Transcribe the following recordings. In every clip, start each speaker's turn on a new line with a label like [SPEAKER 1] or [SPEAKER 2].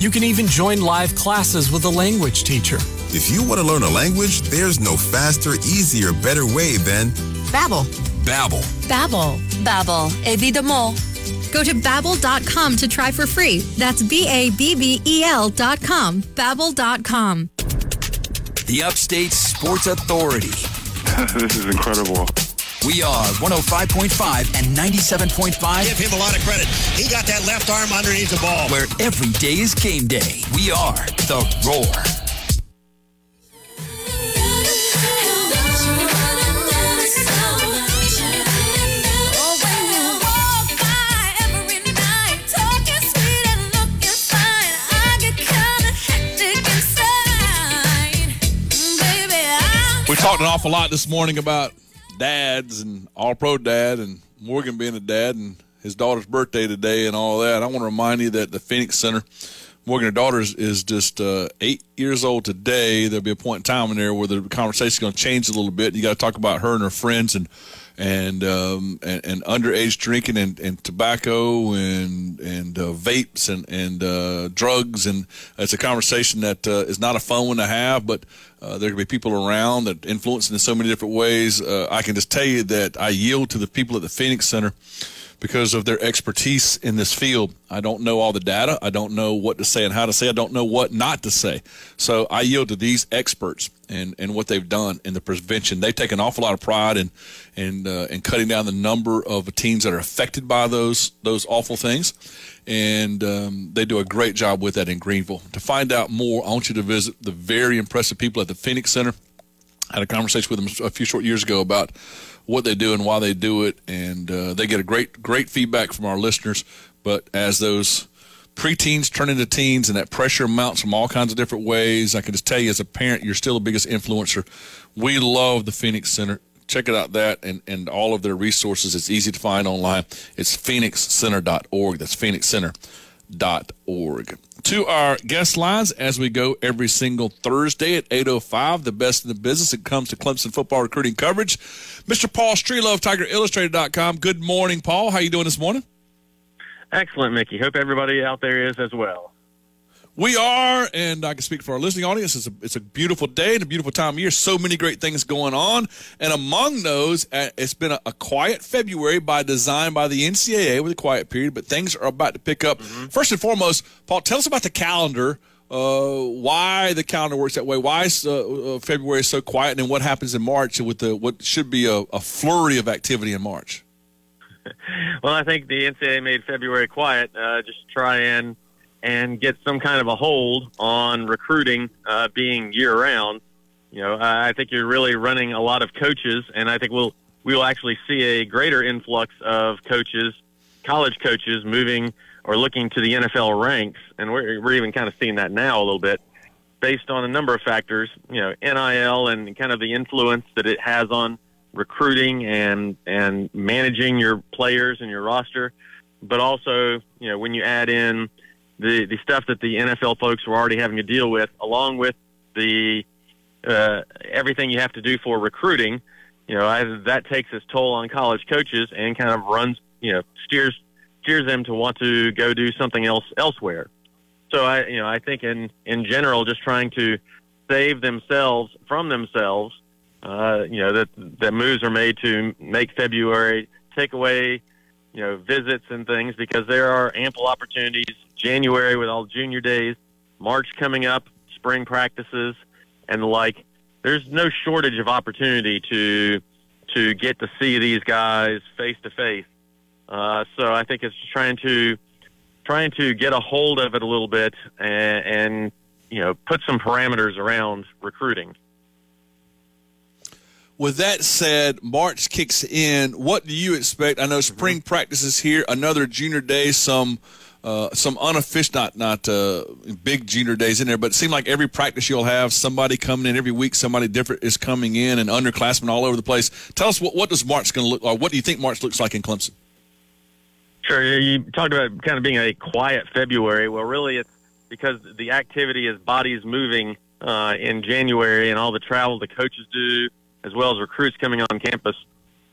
[SPEAKER 1] You can even join live classes with a language teacher.
[SPEAKER 2] If you want to learn a language, there's no faster, easier, better way than
[SPEAKER 3] Babbel.
[SPEAKER 2] Babbel.
[SPEAKER 4] Babbel. Babbel. Évidemment.
[SPEAKER 5] Go to babbel.com to try for free. That's B A B B E L dot com. Babbel.com.
[SPEAKER 6] The Upstate Sports Authority.
[SPEAKER 7] this is incredible.
[SPEAKER 6] We are 105.5 and 97.5.
[SPEAKER 8] Give him a lot of credit. He got that left arm underneath the ball.
[SPEAKER 6] Where every day is game day. We are the Roar.
[SPEAKER 9] We talked an awful lot this morning about dads and all pro dad and Morgan being a dad and his daughter's birthday today and all that. I want to remind you that the Phoenix Center, Morgan, her daughter is, is just uh, eight years old today. There'll be a point in time in there where the conversation is going to change a little bit. You got to talk about her and her friends and and um, and, and underage drinking and, and tobacco and and uh, vapes and and uh, drugs and it's a conversation that uh, is not a fun one to have, but uh, there can be people around that influence in so many different ways. Uh, I can just tell you that I yield to the people at the Phoenix Center because of their expertise in this field. I don't know all the data. I don't know what to say and how to say. I don't know what not to say. So I yield to these experts and, and what they've done in the prevention. They take an awful lot of pride in in, uh, in cutting down the number of teens that are affected by those those awful things, and um, they do a great job with that in Greenville. To find out more, I want you to visit the very impressive people at the Phoenix Center. I had a conversation with them a few short years ago about what they do and why they do it, and uh, they get a great great feedback from our listeners. But as those preteens turn into teens and that pressure mounts from all kinds of different ways, I can just tell you as a parent, you're still the biggest influencer. We love the Phoenix Center. Check it out that and, and all of their resources. It's easy to find online. It's phoenixcenter.org. That's phoenixcenter.org to our guest lines as we go every single Thursday at 8.05, the best in the business. It comes to Clemson football recruiting coverage. Mr. Paul Strelow of TigerIllustrated.com. Good morning, Paul. How are you doing this morning?
[SPEAKER 10] Excellent, Mickey. Hope everybody out there is as well.
[SPEAKER 9] We are, and I can speak for our listening audience. It's a, it's a beautiful day and a beautiful time of year. So many great things going on. And among those, uh, it's been a, a quiet February by design by the NCAA with a quiet period, but things are about to pick up. Mm-hmm. First and foremost, Paul, tell us about the calendar. Uh, why the calendar works that way? Why is uh, uh February so quiet, and then what happens in March with the what should be a, a flurry of activity in March?
[SPEAKER 10] well, I think the NCAA made February quiet. Uh, just try and and get some kind of a hold on recruiting uh, being year round. You know, I think you're really running a lot of coaches, and I think we'll we will actually see a greater influx of coaches, college coaches, moving or looking to the NFL ranks, and we're we're even kind of seeing that now a little bit, based on a number of factors. You know, NIL and kind of the influence that it has on recruiting and and managing your players and your roster, but also you know when you add in the the stuff that the NFL folks were already having to deal with, along with the uh, everything you have to do for recruiting. You know, I, that takes its toll on college coaches and kind of runs, you know, steers steers them to want to go do something else elsewhere. So I, you know, I think in in general, just trying to save themselves from themselves. Uh, you know that that moves are made to make February take away, you know, visits and things because there are ample opportunities January with all junior days, March coming up, spring practices, and the like. There's no shortage of opportunity to to get to see these guys face to face. Uh, so I think it's trying to trying to get a hold of it a little bit and, and you know put some parameters around recruiting.
[SPEAKER 9] With that said, March kicks in. What do you expect? I know spring mm-hmm. practices here, another junior day, some uh, some unofficial, not not uh, big junior days in there, but it seemed like every practice you'll have somebody coming in every week. Somebody different is coming in, and underclassmen all over the place. Tell us what what does March going to look, or what do you think March looks like in Clemson?
[SPEAKER 10] Sure, you talked about kind of being a quiet February. Well, really, it's because the activity is bodies moving uh, in January and all the travel the coaches do, as well as recruits coming on campus.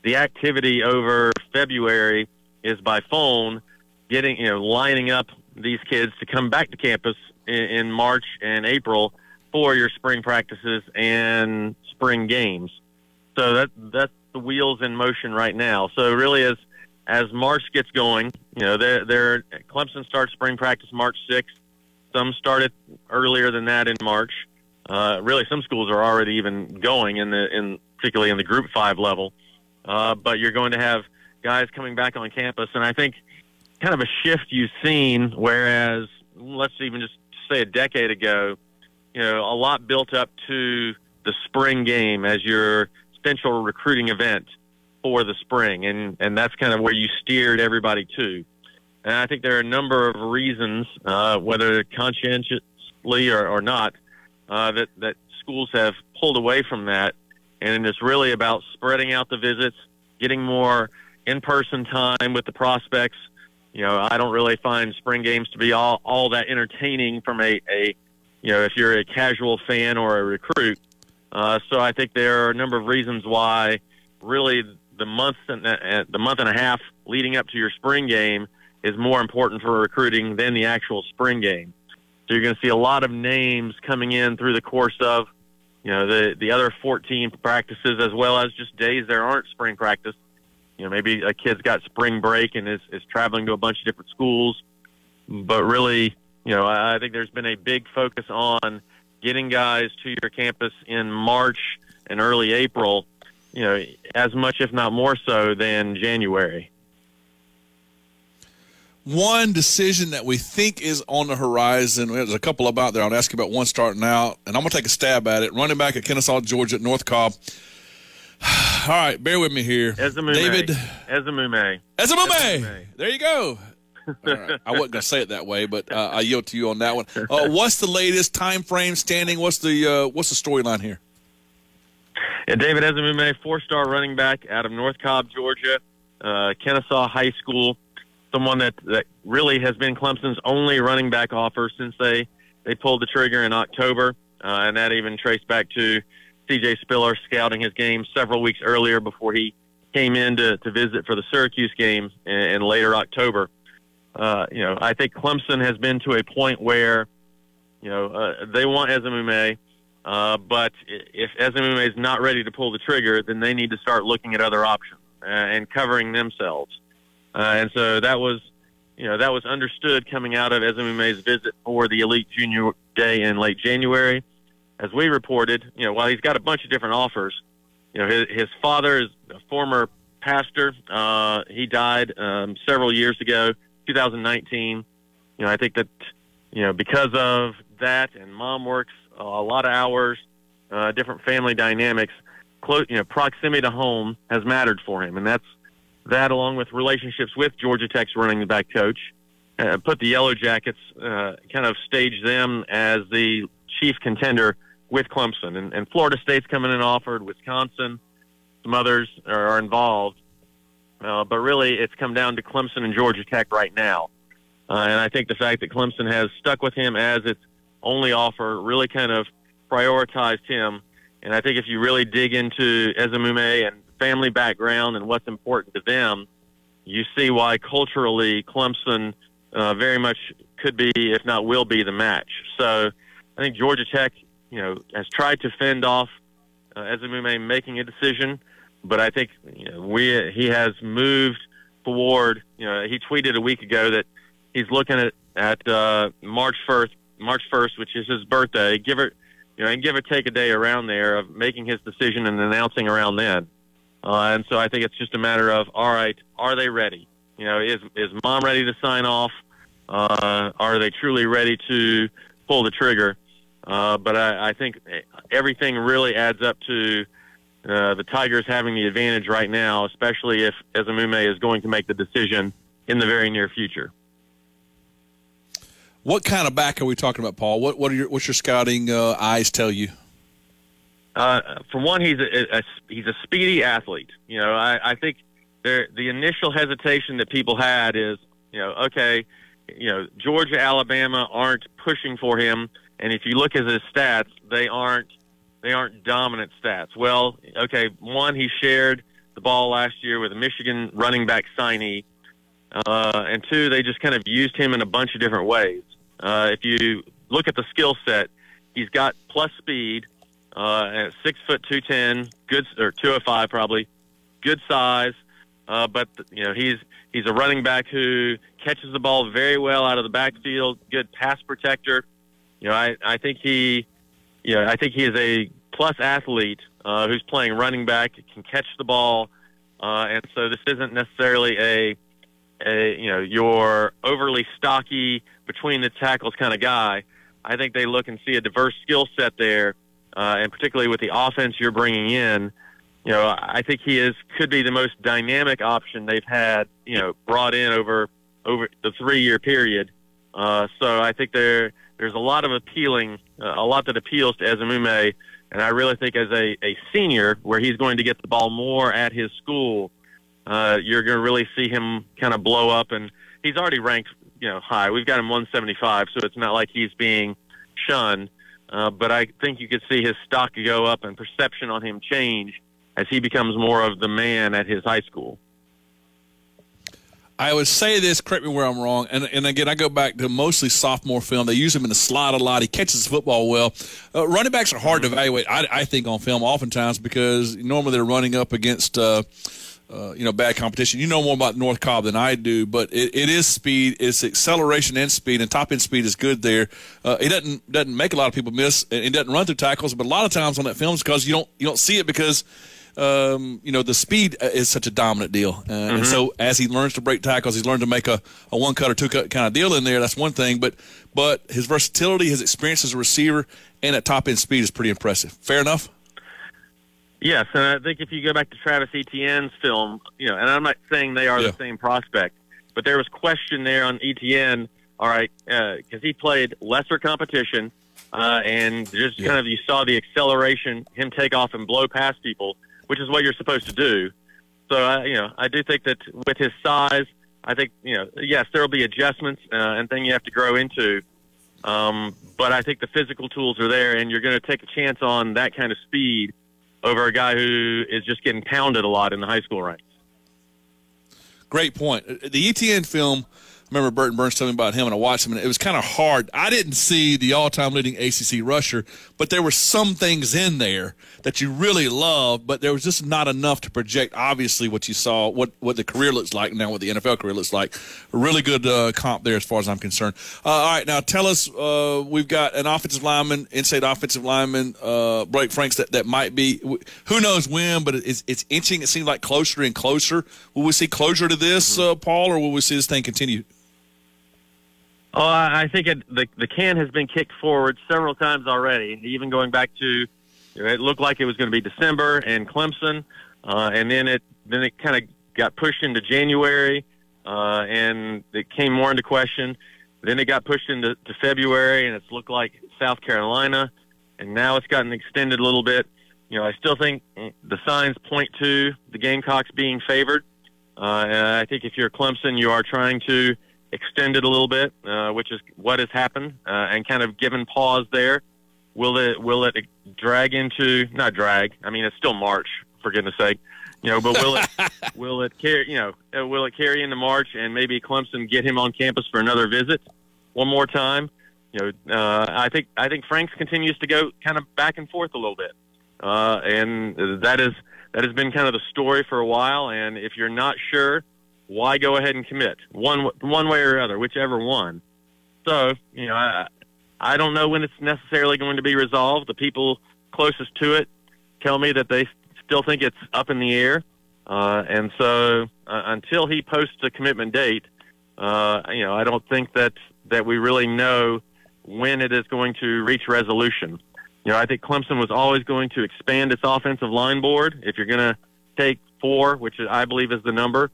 [SPEAKER 10] The activity over February is by phone getting, you know, lining up these kids to come back to campus in, in March and April for your spring practices and spring games. So that that's the wheels in motion right now. So really, as as March gets going, you know, they're, they're Clemson starts spring practice March 6th. Some started earlier than that in March. Uh, really, some schools are already even going in the in particularly in the Group Five level. Uh, but you're going to have guys coming back on campus, and I think kind of a shift you've seen. Whereas, let's even just say a decade ago, you know, a lot built up to the spring game as your central recruiting event for the spring, and and that's kind of where you steered everybody to. And I think there are a number of reasons, uh, whether conscientiously or, or not, uh, that that schools have pulled away from that, and it's really about spreading out the visits, getting more in-person time with the prospects. You know, I don't really find spring games to be all all that entertaining from a a you know if you're a casual fan or a recruit. Uh, so I think there are a number of reasons why really the month and uh, the month and a half leading up to your spring game is more important for recruiting than the actual spring game. So you're going to see a lot of names coming in through the course of, you know, the the other 14 practices as well as just days there aren't spring practice. You know, maybe a kid's got spring break and is is traveling to a bunch of different schools, but really, you know, I, I think there's been a big focus on getting guys to your campus in March and early April, you know, as much if not more so than January
[SPEAKER 9] one decision that we think is on the horizon. There's a couple about there. I'll ask you about one starting out, and I'm going to take a stab at it. Running back at Kennesaw, Georgia, at North Cobb. All right, bear with me here.
[SPEAKER 10] Eziomume.
[SPEAKER 9] David.
[SPEAKER 10] Eziomume.
[SPEAKER 9] Eziomume. There you go. Right. I wasn't going to say it that way, but uh, I yield to you on that one. Uh, what's the latest time frame standing? What's the uh, what's the storyline here?
[SPEAKER 10] Yeah, David Eziomume, four-star running back out of North Cobb, Georgia, uh, Kennesaw High School someone that that really has been Clemson's only running back offer since they they pulled the trigger in October, uh, and that even traced back to C.J. Spiller scouting his game several weeks earlier before he came in to, to visit for the Syracuse game in, in later October. Uh, you know, I think Clemson has been to a point where, you know, uh, they want Eziomume, uh, but if Eziomume is not ready to pull the trigger, then they need to start looking at other options uh, and covering themselves. Uh, and so that was, you know, that was understood coming out of Eziomume's visit for the Elite Junior Day in late January. As we reported, you know, while he's got a bunch of different offers, you know, his, his father is a former pastor. Uh, he died um, several years ago, 2019. You know, I think that, you know, because of that and mom works a lot of hours, uh, different family dynamics, close, you know, proximity to home has mattered for him. And that's, that, along with relationships with Georgia Tech's running back coach, uh, put the Yellow Jackets, uh, kind of stage them as the chief contender with Clemson. And, and Florida State's coming in offered, Wisconsin, some others are, involved. Uh, but really, it's come down to Clemson and Georgia Tech right now. Uh, and I think the fact that Clemson has stuck with him as its only offer really kind of prioritized him. And I think if you really dig into Eziomume and family background and what's important to them, you see why culturally Clemson uh, very much could be, if not will be, the match. So I think Georgia Tech, you know, has tried to fend off uh, Eziomume making a decision, but I think you know, we he has moved forward. You know, he tweeted a week ago that he's looking at at uh, March first, March first, which is his birthday. Give it, you know, and give or take a day around there of making his decision and announcing around then. Uh, and so I think it's just a matter of, all right, are they ready? You know, is is mom ready to sign off? Uh, are they truly ready to pull the trigger? Uh, but I, I think everything really adds up to uh, the Tigers having the advantage right now, especially if Eziomume is going to make the decision in the very near future.
[SPEAKER 9] What kind of back are we talking about, Paul? What what are your what's your scouting uh, eyes tell you?
[SPEAKER 10] Uh, for one, he's a, a, he's a speedy athlete. You know, I, I think there, the initial hesitation that people had is, you know, okay, you know, Georgia, Alabama aren't pushing for him, and if you look at his stats, they aren't they aren't dominant stats. Well, okay, one he shared the ball last year with a Michigan running back signee, uh, and two they just kind of used him in a bunch of different ways. Uh, if you look at the skill set, he's got plus speed, uh, six foot two ten, good or two oh five probably, good size. Uh, but you know he's he's a running back who catches the ball very well out of the backfield, good pass protector. You know, I I think he, you know, I think he is a plus athlete uh, who's playing running back, can catch the ball, uh, and so this isn't necessarily a, a you know your overly stocky between the tackles kind of guy. I think they look and see a diverse skill set there, uh, and particularly with the offense you're bringing in, you know, I think he is could be the most dynamic option they've had, you know, brought in over over the three year period. Uh, so I think there there's a lot of appealing, uh, a lot that appeals to Eziomume, and I really think as a, a senior, where he's going to get the ball more at his school, uh, you're going to really see him kind of blow up. And he's already ranked, you know, high. We've got him 175, so it's not like he's being shunned. Uh, but I think you could see his stock go up and perception on him change as he becomes more of the man at his high school.
[SPEAKER 9] I would say this, correct me where I'm wrong, and, and again, I go back to mostly sophomore film. They use him in the slot a lot. He catches the football well. Uh, running backs are hard to evaluate, I, I, think, on film oftentimes because normally they're running up against, uh, uh, you know, bad competition. You know more about North Cobb than I do, but it, it is speed, it's acceleration and speed, and top end speed is good there. Uh, it doesn't doesn't make a lot of people miss, and it doesn't run through tackles, but a lot of times on that film because you don't you don't see it because – um, you know, the speed uh, is such a dominant deal. Uh, mm-hmm. And so as he learns to break tackles, he's learned to make a, a one cut or two cut kind of deal in there. That's one thing. But but his versatility, his experience as a receiver, and at top end speed is pretty impressive. Fair enough.
[SPEAKER 10] Yes, and I think if you go back to Travis Etienne's film, you know, and I'm not saying they are yeah. the same prospect, but there was question there on Etienne. All right, because uh, he played lesser competition, uh, and just yeah. kind of you saw the acceleration, him take off and blow past people which is what you're supposed to do. So, uh, you know, I do think that with his size, I think, you know, yes, there will be adjustments uh, and things you have to grow into. Um, but I think the physical tools are there, and you're going to take a chance on that kind of speed over a guy who is just getting pounded a lot in the high school ranks.
[SPEAKER 9] Great point. The Etienne film remember Burton Burns telling me about him, and I watched him, and it was kind of hard. I didn't see the all-time leading ACC rusher, but there were some things in there that you really love, but there was just not enough to project. Obviously, what you saw, what what the career looks like now, what the NFL career looks like. A really good uh, comp there, as far as I'm concerned. Uh, all right, now tell us, uh, we've got an offensive lineman, inside offensive lineman, uh, Blake Franks, that, that might be. Who knows when, but it's it's inching. It seems like closer and closer. Will we see closure to this, mm-hmm. uh, Paul, or will we see this thing continue?
[SPEAKER 10] Oh, I think it, the the can has been kicked forward several times already. Even going back to, it looked like it was going to be December and Clemson, uh, and then it then it kind of got pushed into January, uh, and it came more into question. Then it got pushed into to February, and it's looked like South Carolina, and now it's gotten extended a little bit. You know, I still think the signs point to the Gamecocks being favored. Uh, and I think if you're Clemson, you are trying to extended a little bit, uh, which is what has happened, uh, and kind of given pause there. Will it will it drag into not drag? I mean, it's still March for goodness sake, you know. But will it will it carry? You know, uh, will it carry into March and maybe Clemson get him on campus for another visit one more time? You know, uh, I think I think Franks continues to go kind of back and forth a little bit, uh, and that is that has been kind of the story for a while. And if you're not sure why go ahead and commit one one way or other, whichever one. So you know, I I don't know when it's necessarily going to be resolved. The people closest to it tell me that they still think it's up in the air, uh, and so uh, until he posts a commitment date, uh, you know, I don't think that that we really know when it is going to reach resolution. You know, I think Clemson was always going to expand its offensive line board. If you're going to take four, which I believe is the number,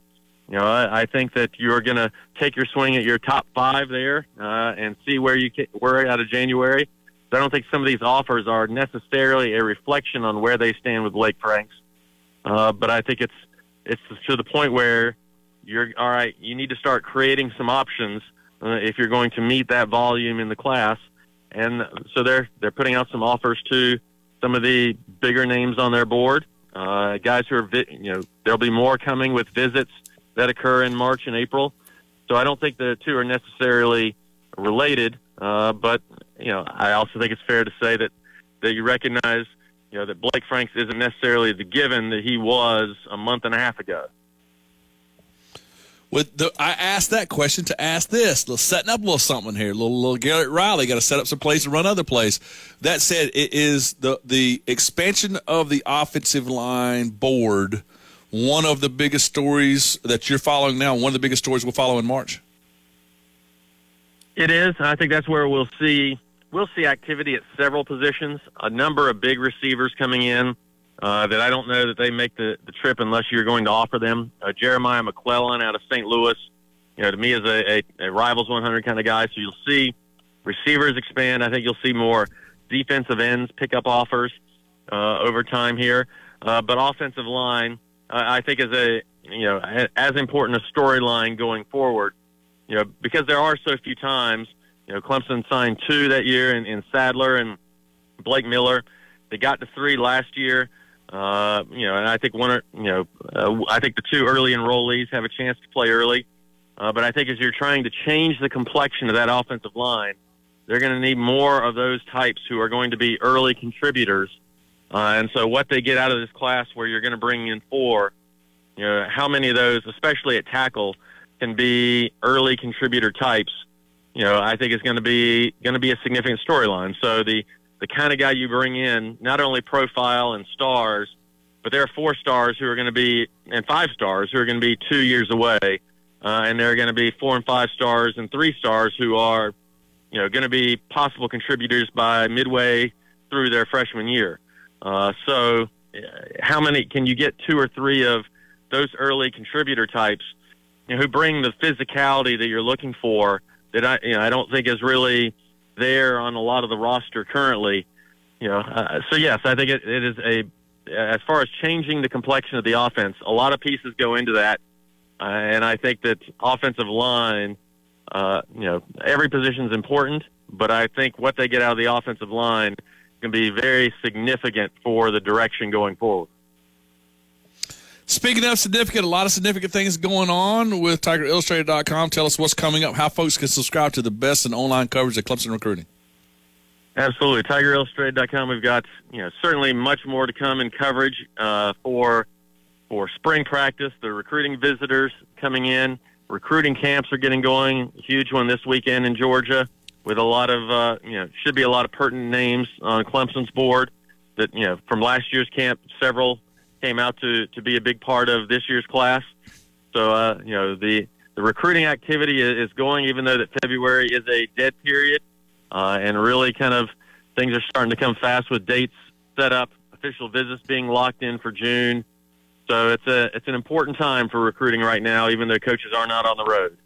[SPEAKER 10] you know, I, I think that you're going to take your swing at your top five there uh, and see where you were out of January. So I don't think some of these offers are necessarily a reflection on where they stand with Blake Franks. Uh, but I think it's it's to the point where you're all right. You need to start creating some options uh, if you're going to meet that volume in the class. And so they're they're putting out some offers to some of the bigger names on their board, uh, guys who are you know there'll be more coming with visits that occur in March and April. So I don't think the two are necessarily related. Uh, but you know, I also think it's fair to say that that you recognize, you know, that Blake Franks isn't necessarily the given that he was a month and a half ago.
[SPEAKER 9] With the, I asked that question to ask this. Little setting up a little something here. Little, little Garrett Riley got to set up some plays to run other plays. That said, it is the the expansion of the offensive line board one of the biggest stories that you're following now. One of the biggest stories we'll follow in March.
[SPEAKER 10] It is. I think that's where we'll see we'll see activity at several positions. A number of big receivers coming in uh, that I don't know that they make the, the trip unless you're going to offer them. Uh, Jeremiah McClellan out of St. Louis, you know, to me is a, a, a rivals 100 kind of guy. So you'll see receivers expand. I think you'll see more defensive ends pick up offers uh, over time here. Uh, but offensive line, I think is a you know as important a storyline going forward. You know, because there are so few times. You know, Clemson signed two that year in, in Sadler and Blake Miller. They got to three last year. Uh, you know, and I think one, or, you know, uh, I think the two early enrollees have a chance to play early. Uh, but I think as you're trying to change the complexion of that offensive line, they're going to need more of those types who are going to be early contributors. Uh, and so, what they get out of this class, where you're going to bring in four, you know, how many of those, especially at tackle, can be early contributor types? You know, I think is going to be going to be a significant storyline. So the the kind of guy you bring in, not only profile and stars, but there are four stars who are going to be, and five stars who are going to be two years away. Uh, and there are going to be four and five stars and three stars who are, you know, going to be possible contributors by midway through their freshman year. Uh, so, uh, how many can you get two or three of those early contributor types you know, who bring the physicality that you're looking for? That I, you know, I don't think is really there on a lot of the roster currently. You know, uh, so yes, I think it, it is a as far as changing the complexion of the offense, a lot of pieces go into that, uh, and I think that offensive line, uh, you know, every position is important, but I think what they get out of the offensive line can be very significant for the direction going forward.
[SPEAKER 9] Speaking of significant, a lot of significant things going on with TigerIllustrated.com. Tell us what's coming up, how folks can subscribe to the best in online coverage of Clemson recruiting.
[SPEAKER 10] Absolutely. TigerIllustrated.com. We've got, you know, certainly much more to come in coverage uh, for for spring practice. The recruiting visitors coming in. Recruiting camps are getting going. Huge one this weekend in Georgia with a lot of, uh, you know, should be a lot of pertinent names on Clemson's board that, you know, from last year's camp, several came out to, to be a big part of this year's class. So, uh, you know, the, the recruiting activity is going, even though that February is a dead period, uh, and really kind of things are starting to come fast with dates set up, official visits being locked in for June. So it's a it's an important time for recruiting right now, even though coaches are not on the road.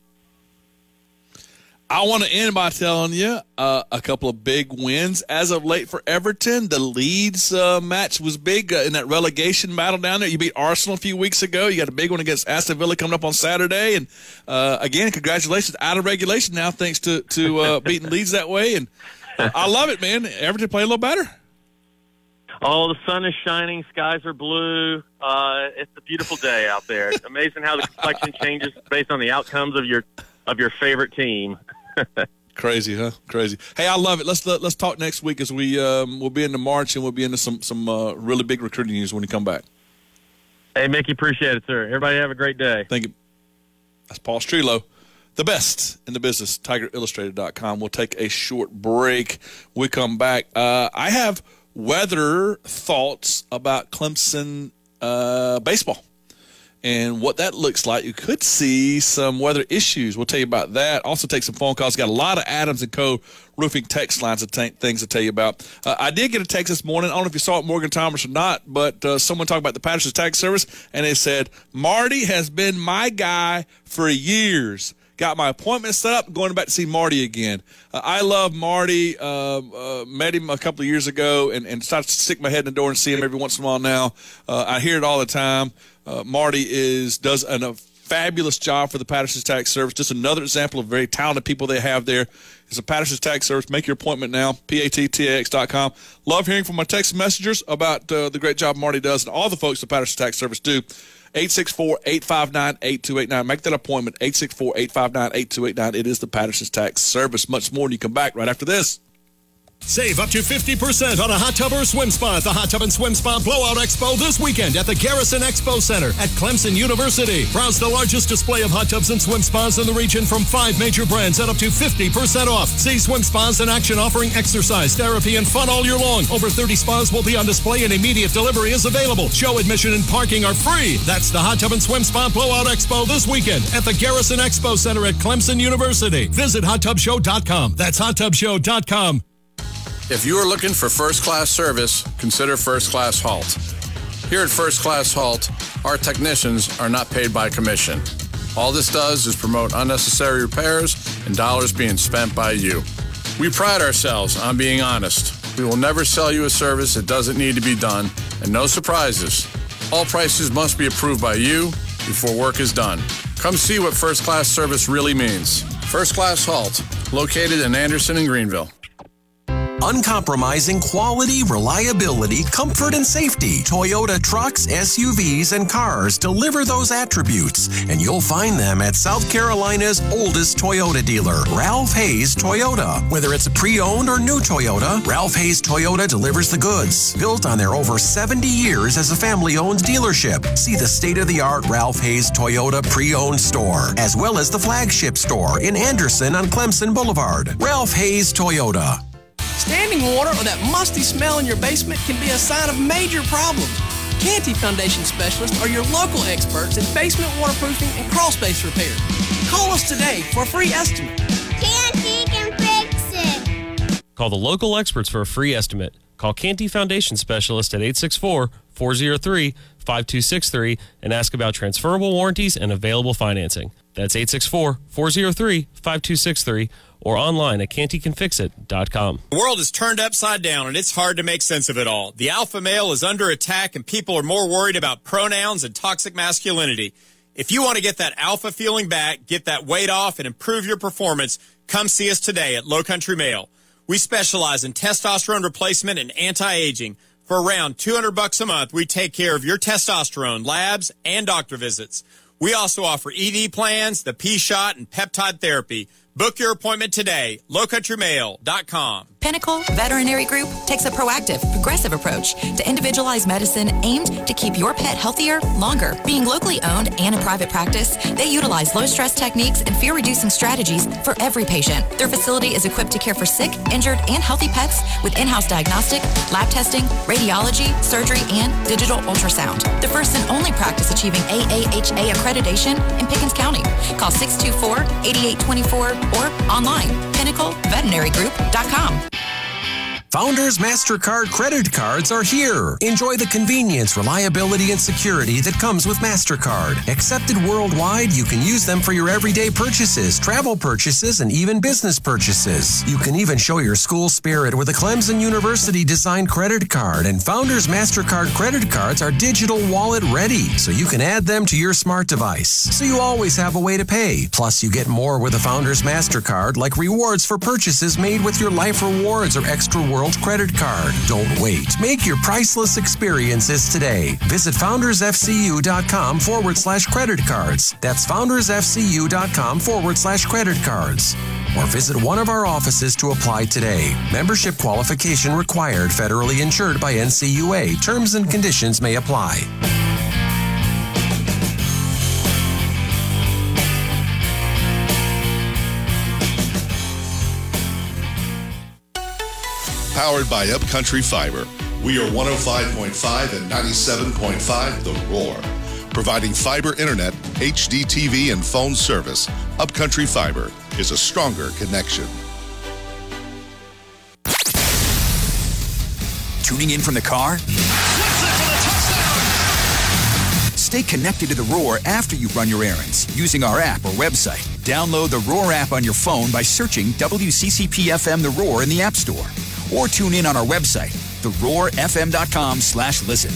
[SPEAKER 9] I want to end by telling you uh, a couple of big wins as of late for Everton. The Leeds uh, match was big uh, in that relegation battle down there. You beat Arsenal a few weeks ago. You got a big one against Aston Villa coming up on Saturday. And uh, again, congratulations out of regulation now, thanks to to uh, beating Leeds that way. And I love it, man. Everton play a little better.
[SPEAKER 10] Oh, the sun is shining, skies are blue. Uh, it's a beautiful day out there. It's amazing how the complexion changes based on the outcomes of your of your favorite team.
[SPEAKER 9] Crazy, huh? Crazy. Hey, I love it. Let's let, us let us talk next week as we um, we'll be into March and we'll be into some some uh, really big recruiting news when you come back.
[SPEAKER 10] Hey, Mickey, appreciate it, sir. Everybody have a great day.
[SPEAKER 9] Thank you. That's Paul Strelow, the best in the business. TigerIllustrated.com. We'll take a short break. We come back. Uh, I have weather thoughts about Clemson uh, baseball and what that looks like. You could see some weather issues. We'll tell you about that. Also, take some phone calls. Got a lot of Adams and Co. roofing text lines of t- things to tell you about. Uh, I did get a text this morning. I don't know if you saw it, Morgan Thomas, or not, but uh, someone talked about the Patterson's Tax Service, and they said Marty has been my guy for years got my appointment set up, going back to see Marty again. Uh, I love Marty. Uh, uh, met him a couple of years ago and, and started to stick my head in the door and see him every once in a while now. Uh, I hear it all the time. Uh, Marty is does an, a fabulous job for the Patterson Tax Service. Just another example of very talented people they have there. It's a Patterson Tax Service. Make your appointment now, pattax.com. Love hearing from my text messengers about uh, the great job Marty does and all the folks at Patterson Tax Service do. 864-859-8289. Make that appointment, 864-859-8289. It is the Patterson's Tax Service. Much more when you come back right after this.
[SPEAKER 3] Save up to 50% on a hot tub or swim spa at the Hot Tub and Swim Spa Blowout Expo this weekend at the Garrison Expo Center at Clemson University. Browse the largest display of hot tubs and swim spas in the region from five major brands at up to 50% off. See swim spas in action offering exercise, therapy, and fun all year long. Over 30 spas will be on display and immediate delivery is available. Show admission and parking are free. That's the Hot Tub and Swim Spa Blowout Expo this weekend at the Garrison Expo Center at Clemson University. Visit hottubshow.com. That's hottubshow.com.
[SPEAKER 11] If you are looking for first class service, consider First Class Halt. Here at First Class Halt, our technicians are not paid by commission. All this does is promote unnecessary repairs and dollars being spent by you. We pride ourselves on being honest. We will never sell you a service that doesn't need to be done, and no surprises. All prices must be approved by you before work is done. Come see what first class service really means. First Class Halt, located in Anderson and Greenville.
[SPEAKER 12] Uncompromising quality, reliability, comfort, and safety. Toyota trucks, SUVs, and cars deliver those attributes, and you'll find them at South Carolina's oldest Toyota dealer, Ralph Hayes Toyota. Whether it's a pre owned or new Toyota, Ralph Hayes Toyota delivers the goods. Built on their over 70 years as a family owned dealership. See the state of the art Ralph Hayes Toyota pre owned store, as well as the flagship store in Anderson on Clemson Boulevard. Ralph Hayes Toyota.
[SPEAKER 13] Standing water or that musty smell in your basement can be a sign of major problems. Canty Foundation specialists are your local experts in basement waterproofing and crawl space repair. Call us today for a free estimate.
[SPEAKER 14] Canty can fix it.
[SPEAKER 15] Call the local experts for a free estimate. Call Canty Foundation Specialist at 864 403 5263 and ask about transferable warranties and available financing. That's 864 403 5263 or online at cantycanfixit.com.
[SPEAKER 16] The world is turned upside down and it's hard to make sense of it all. The alpha male is under attack and people are more worried about pronouns and toxic masculinity. If you want to get that alpha feeling back, get that weight off, and improve your performance, come see us today at Low Country Male. We specialize in testosterone replacement and anti-aging. For around 200 bucks a month, we take care of your testosterone, labs, and doctor visits. We also offer ED plans, the P shot, and peptide therapy. Book your appointment today. LowCountryMale.com.
[SPEAKER 17] Pinnacle Veterinary Group takes a proactive, progressive approach to individualized medicine aimed to keep your pet healthier longer. Being locally owned and a private practice, they utilize low stress techniques and fear reducing strategies for every patient. Their facility is equipped to care for sick, injured, and healthy pets with in house diagnostic, lab testing, radiology, surgery, and digital ultrasound. The first and only practice achieving AAHA accreditation in Pickens County. Call 624 8824 or online pinnacleveterinarygroup.com.
[SPEAKER 12] Founders MasterCard credit cards are here. Enjoy the convenience, reliability, and security that comes with MasterCard. Accepted worldwide, you can use them for your everyday purchases, travel purchases, and even business purchases. You can even show your school spirit with a Clemson University designed credit card. And Founders MasterCard credit cards are digital wallet ready, so you can add them to your smart device. So you always have a way to pay. Plus, you get more with a Founders MasterCard, like rewards for purchases made with your Life Rewards or Extra World credit card. Don't wait. Make your priceless experiences today. Visit foundersfcu.com forward slash credit cards. That's foundersfcu.com forward slash credit cards. Or visit one of our offices to apply today. Membership qualification required, federally insured by NCUA. Terms and conditions may apply.
[SPEAKER 18] Powered by Upcountry Fiber. We are 105.5 and 97.5 The Roar. Providing fiber internet, HD TV, and phone service, Upcountry Fiber is a stronger connection.
[SPEAKER 6] Tuning in from the car? Stay connected to the Roar after you run your errands using our app or website. Download the Roar app on your phone by searching WCCP FM The Roar in the App Store or tune in on our website, theroarfm.com slash listen.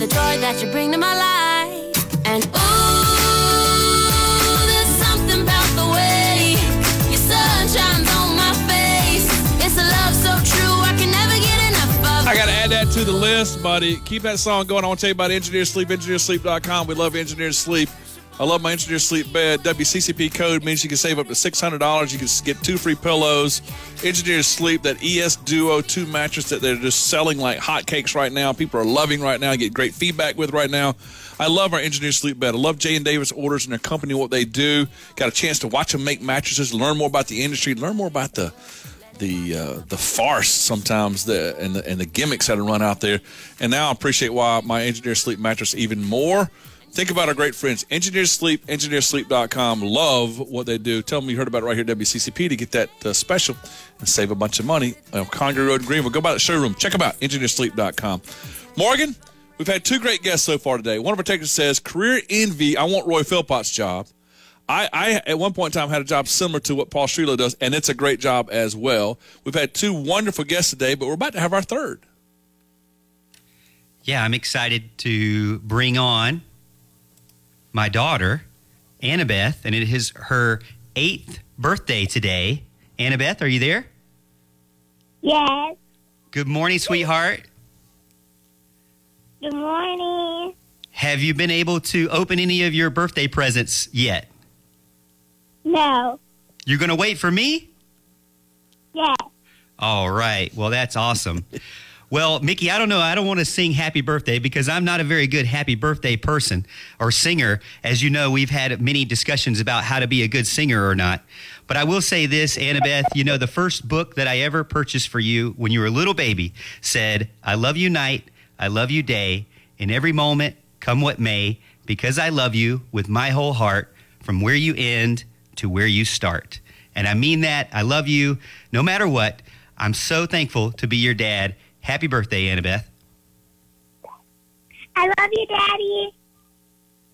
[SPEAKER 14] The joy that you bring to my life.
[SPEAKER 9] To the list. list, buddy. Keep that song going. I want to tell you about Engineer Sleep, engineersleep.com. We love Engineer Sleep. I love my Engineer Sleep bed. WCCP code means you can save up to $600. You can get two free pillows. Engineer Sleep, that ES Duo 2 mattress that they're just selling like hotcakes right now. People are loving right now, get great feedback with right now. I love our Engineer Sleep bed. I love Jay and Davis orders and their company, what they do. Got a chance to watch them make mattresses, learn more about the industry, learn more about the the uh, the farce sometimes the and the and the gimmicks that are run out there. And now I appreciate why my Engineer Sleep mattress even more. Think about our great friends, Engineer Sleep, engineersleep.com. Love what they do. Tell them you heard about it right here at WCCP to get that uh, special and save a bunch of money. Congress Road in Greenville. Go by the showroom. Check them out, engineersleep.com. Morgan, we've had two great guests so far today. One of our technicians says, career envy. I want Roy Philpott's job. I, I, at one point in time had a job similar to what Paul Strelow does, and it's a great job as well. We've had two wonderful guests today, but we're about to have our third.
[SPEAKER 19] Yeah, I'm excited to bring on my daughter, Annabeth, and it is her eighth birthday today. Annabeth, are you there?
[SPEAKER 20] Yes.
[SPEAKER 19] Good morning, sweetheart.
[SPEAKER 20] Good morning.
[SPEAKER 19] Have you been able to open any of your birthday presents yet?
[SPEAKER 20] No.
[SPEAKER 19] You're going to wait for me?
[SPEAKER 20] Yes.
[SPEAKER 19] All right. Well, that's awesome. Well, Mickey, I don't know. I don't want to sing happy birthday because I'm not a very good happy birthday person or singer. As you know, we've had many discussions about how to be a good singer or not. But I will say this, Annabeth, you know, the first book that I ever purchased for you when you were a little baby said, I love you night, I love you day, in every moment, come what may, because I love you with my whole heart, from where you end to where you start. And I mean that. I love you no matter what. I'm so thankful to be your dad. Happy birthday, Annabeth.
[SPEAKER 20] I love you, Daddy.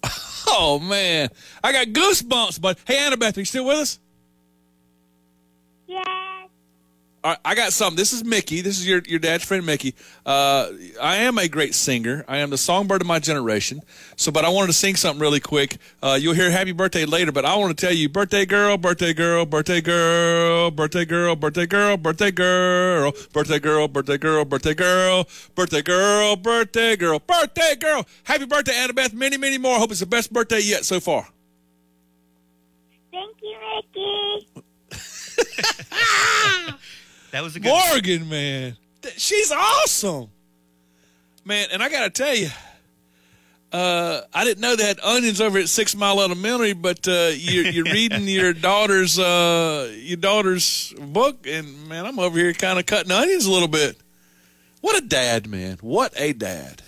[SPEAKER 9] Oh man, I got goosebumps. But hey, Annabeth, are you still with us?
[SPEAKER 20] Yes.
[SPEAKER 9] Right, I got something. This is Mickey. This is your, your dad's friend, Mickey. Uh, I am a great singer. I am the songbird of my generation. So, but I wanted to sing something really quick. Uh, you'll hear "Happy Birthday" later, but I want to tell you, birthday girl, birthday girl, birthday girl, birthday girl, birthday girl, birthday girl, birthday girl, birthday girl, birthday girl, birthday girl, birthday girl, birthday girl. Happy birthday, Annabeth. Many, many more. Hope it's the best birthday yet so far.
[SPEAKER 20] Thank you, Mickey.
[SPEAKER 19] That was a good
[SPEAKER 9] Morgan, man. She's awesome. Man, and I got to tell you, uh, I didn't know they had onions over at Six Mile Elementary, but uh, you're, you're reading your daughter's uh, your daughter's book, and man, I'm over here kind of cutting onions a little bit. What a dad, man! What a dad!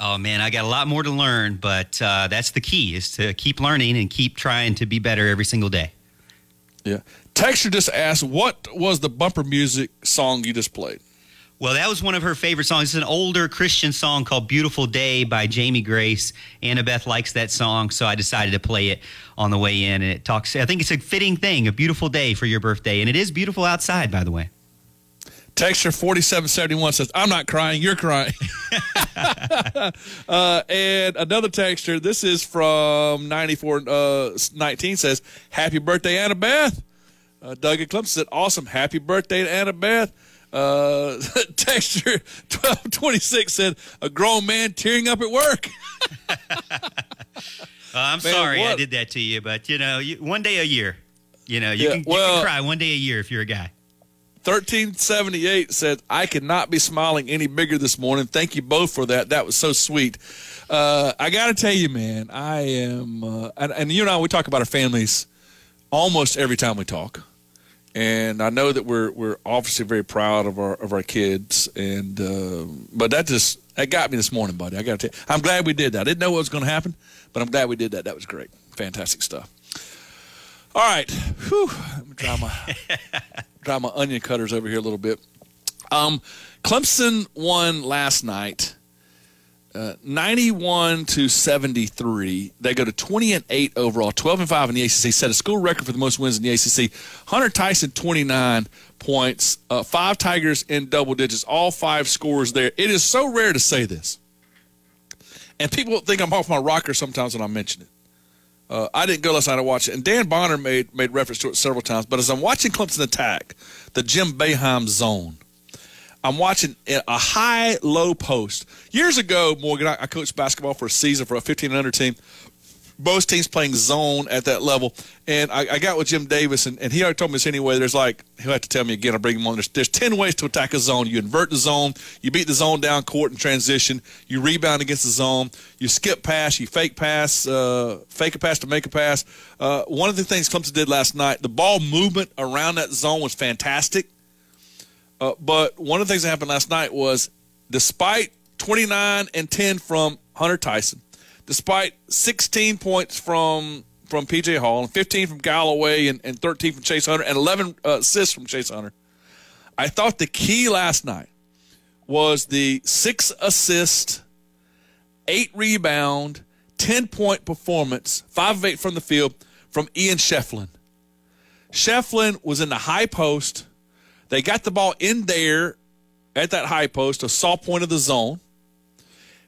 [SPEAKER 19] Oh man, I got a lot more to learn, but uh, that's the key: is to keep learning and keep trying to be better every single day.
[SPEAKER 9] Yeah. Texture just asked, what was the bumper music song you just played?
[SPEAKER 19] Well, that was one of her favorite songs. It's an older Christian song called "Beautiful Day" by Jamie Grace. Annabeth likes that song, so I decided to play it on the way in. And it talks. I think it's a fitting thing, a beautiful day for your birthday, and it is beautiful outside, by the way.
[SPEAKER 9] Texture forty seven seventy one says, "I'm not crying, you're crying." uh, and another texture. This is from ninety four uh, nineteen says, "Happy birthday, Annabeth." Uh, Doug and Clemson said, "Awesome, happy birthday to Annabeth." Uh, texture twelve twenty six said, "A grown man tearing up at work."
[SPEAKER 19] Uh, I'm
[SPEAKER 9] Man,
[SPEAKER 19] sorry I did that to you, but you know, you, one day a year. You know, you,
[SPEAKER 9] Yeah,
[SPEAKER 19] can, you can cry one day a year if you're a guy.
[SPEAKER 9] 1378 said, I could not be smiling any bigger this morning. Thank you both for that. That was so sweet. Uh, I got to tell you, man, I am, uh, and, and you and I, we talk about our families almost every time we talk. And I know that we're we're obviously very proud of our of our kids, and uh, but that just that got me this morning, buddy. I got to tell you, I'm glad we did that. I didn't know what was going to happen, but I'm glad we did that. That was great, fantastic stuff. All right, Whew. Dry my dry my onion cutters over here a little bit. Um, Clemson won last night, uh, 91 to 73. They go to 20 and 8 overall, 12 and 5 in the ACC. Set a school record for the most wins in the ACC. Hunter Tyson 29 points, uh, five Tigers in double digits, all five scores there. It is so rare to say this, and people think I'm off my rocker sometimes when I mention it. Uh, I didn't go last night to watch it, and Dan Bonner made made reference to it several times. But as I'm watching Clemson attack the Jim Boeheim zone, I'm watching a high low post. Years ago, Morgan, I, coached basketball for a season for a 15 under team. Most teams playing zone at that level. And I, I got with Jim Davis, and, and he already told me this anyway. There's like, he'll have to tell me again, I'll bring him on. There's, there's 10 ways to attack a zone. You invert the zone, you beat the zone down court in transition, you rebound against the zone, you skip pass, you fake pass, uh, fake a pass to make a pass. Uh, one of the things Clemson did last night, the ball movement around that zone was fantastic. Uh, but one of the things that happened last night was despite 29 and 10 from Hunter Tyson, despite 16 points from from PJ Hall and 15 from Galloway and, and 13 from Chase Hunter and 11 uh, assists from Chase Hunter, I thought the key last night was the six assist, eight rebound, 10 point performance, five of eight from the field from Ian Schieffelin. Schieffelin was in the high post they got the ball in there at that high post, a saw point of the zone.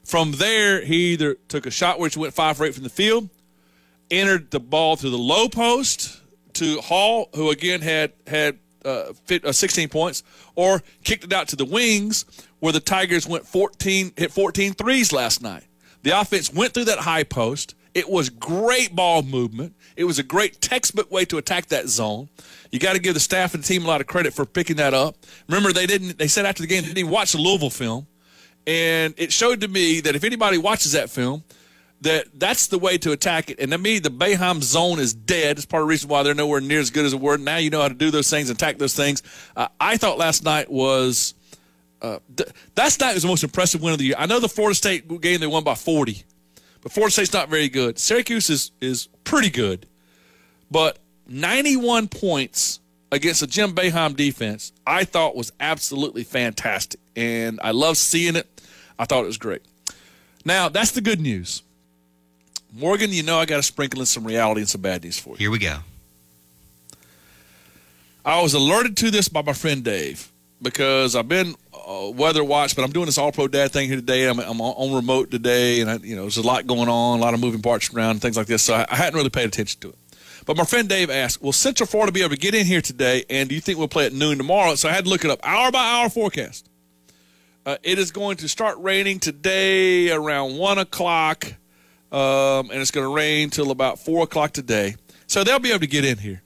[SPEAKER 9] From there, he either took a shot which went five for eight from the field, entered the ball to the low post to Hall, who again had had uh, uh, 16 points, or kicked it out to the wings, where the Tigers went 14 hit 14 threes last night. The offense went through that high post. It was great ball movement. It was a great textbook way to attack that zone. You got to give the staff and the team a lot of credit for picking that up. Remember, they didn't. They said after the game they didn't watch the Louisville film, and it showed to me that if anybody watches that film, that that's the way to attack it. And to me, the Boeheim zone is dead. It's part of the reason why they're nowhere near as good as it were. Now you know how to do those things, attack those things. Uh, I thought last night was. Uh, th- night was the most impressive win of the year. I know the Florida State game they won by 40, but Florida State's not very good. Syracuse is is pretty good, but 91 points against a Jim Boeheim defense, I thought was absolutely fantastic. And I love seeing it. I thought it was great. Now, that's the good news. Morgan, you know I got to sprinkle in some reality and some bad news for you.
[SPEAKER 19] Here we go.
[SPEAKER 9] I was alerted to this by my friend Dave because I've been uh, weather watch, but I'm doing this all pro dad thing here today. I'm, I'm on remote today, and I, you know there's a lot going on, a lot of moving parts around, things like this. So I, I hadn't really paid attention to it. But my friend Dave asked, "Will Central Florida be able to get in here today? And do you think we'll play at noon tomorrow?" So I had to look it up, hour by hour forecast. Uh, it is going to start raining today around one o'clock, um, and it's going to rain till about four o'clock today. So they'll be able to get in here.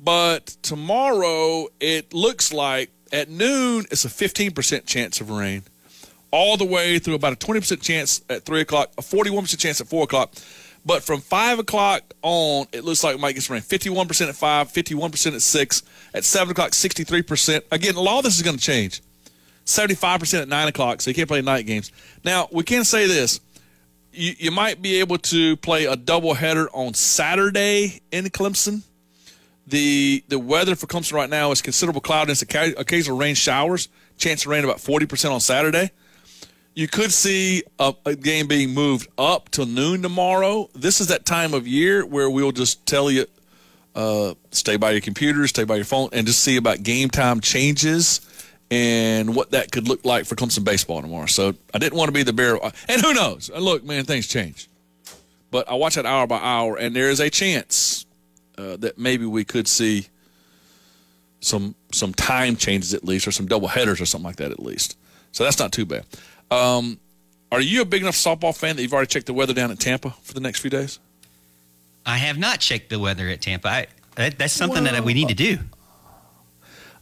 [SPEAKER 9] But tomorrow, it looks like at noon, it's a 15% chance of rain, all the way through about a 20% chance at 3 o'clock, a 41% chance at 4 o'clock. But from 5 o'clock on, it looks like it might get some rain. 51% at 5, 51% at 6. At 7 o'clock, 63%. Again, a lot of this is going to change. 75% at 9 o'clock, so you can't play night games. Now, we can say this. You, you might be able to play a doubleheader on Saturday in Clemson the the weather for Clemson right now is considerable cloudiness, occasional rain showers, chance of rain about 40% on Saturday. You could see a, a, game being moved up till noon tomorrow. This is that time of year where we'll just tell you uh, stay by your computer, stay by your phone, and just see about game time changes and what that could look like for Clemson baseball tomorrow. So I didn't want to be the bearer. And who knows? Look, man, things change. But I watch that hour by hour, and there is a chance uh, that maybe we could see some some time changes at least, or some double headers or something like that at least. So that's not too bad. Um, are you a big enough softball fan that you've already checked the weather down at Tampa for the next few days?
[SPEAKER 19] I have not checked the weather at Tampa. I, that, that's something well, that we need to do.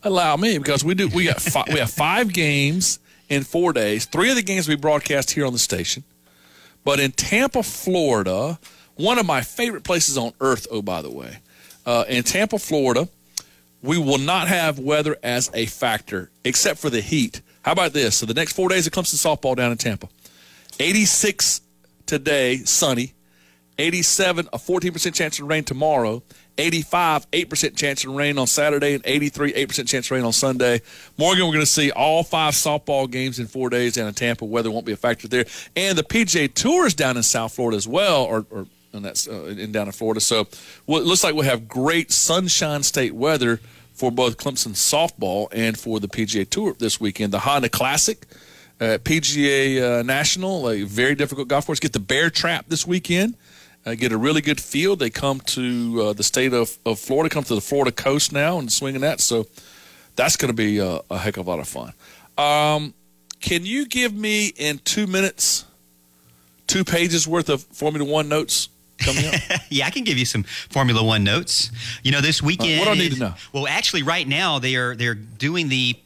[SPEAKER 9] Allow me because we do. We got five, we have five games in four days. Three of the games we broadcast here on the station, but in Tampa, Florida, one of my favorite places on earth. Oh, by the way, uh, in Tampa, Florida, we will not have weather as a factor except for the heat. How about this? So the next four days of Clemson softball down in Tampa. 86 today, sunny. 87, a 14% chance of rain tomorrow. 85, 8% chance of rain on Saturday, and 83, 8% chance of rain on Sunday. Morgan, we're going to see all five softball games in four days down in Tampa. Weather won't be a factor there. And the PGA Tour is down in South Florida as well, or, or and that's uh, in down in Florida. So well, it looks like we'll have great sunshine state weather for both Clemson softball and for the PGA Tour this weekend. The Honda Classic at PGA uh, National, a very difficult golf course. Get the Bear Trap this weekend. Uh, get a really good field. They come to uh, the state of, of Florida, come to the Florida coast now and swinging that. So that's going to be a, a, heck of a lot of fun. Um, can you give me in two minutes two pages worth of Formula One notes coming up?
[SPEAKER 19] yeah, I can give you some Formula One notes. You know, this weekend.
[SPEAKER 9] what do I need
[SPEAKER 19] is-
[SPEAKER 9] to know?
[SPEAKER 19] Well, actually, right now they are they're doing the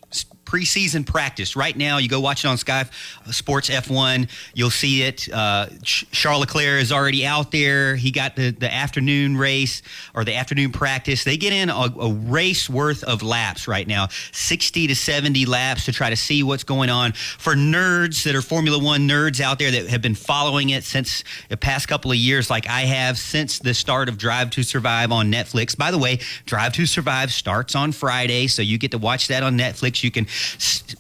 [SPEAKER 19] preseason practice. Right now, you go watch it on Sky Sports F1. You'll see it. Uh, Ch- Charles Leclerc is already out there. He got the the afternoon race or the afternoon practice. They get in a, a race worth of laps right now, sixty to seventy laps to try to see what's going on. For nerds that are Formula One nerds out there that have been following it since the past couple of years, like I have since the start of Drive to Survive on Netflix. By the way, Drive to Survive starts on Friday, so you get to watch that on Netflix. You can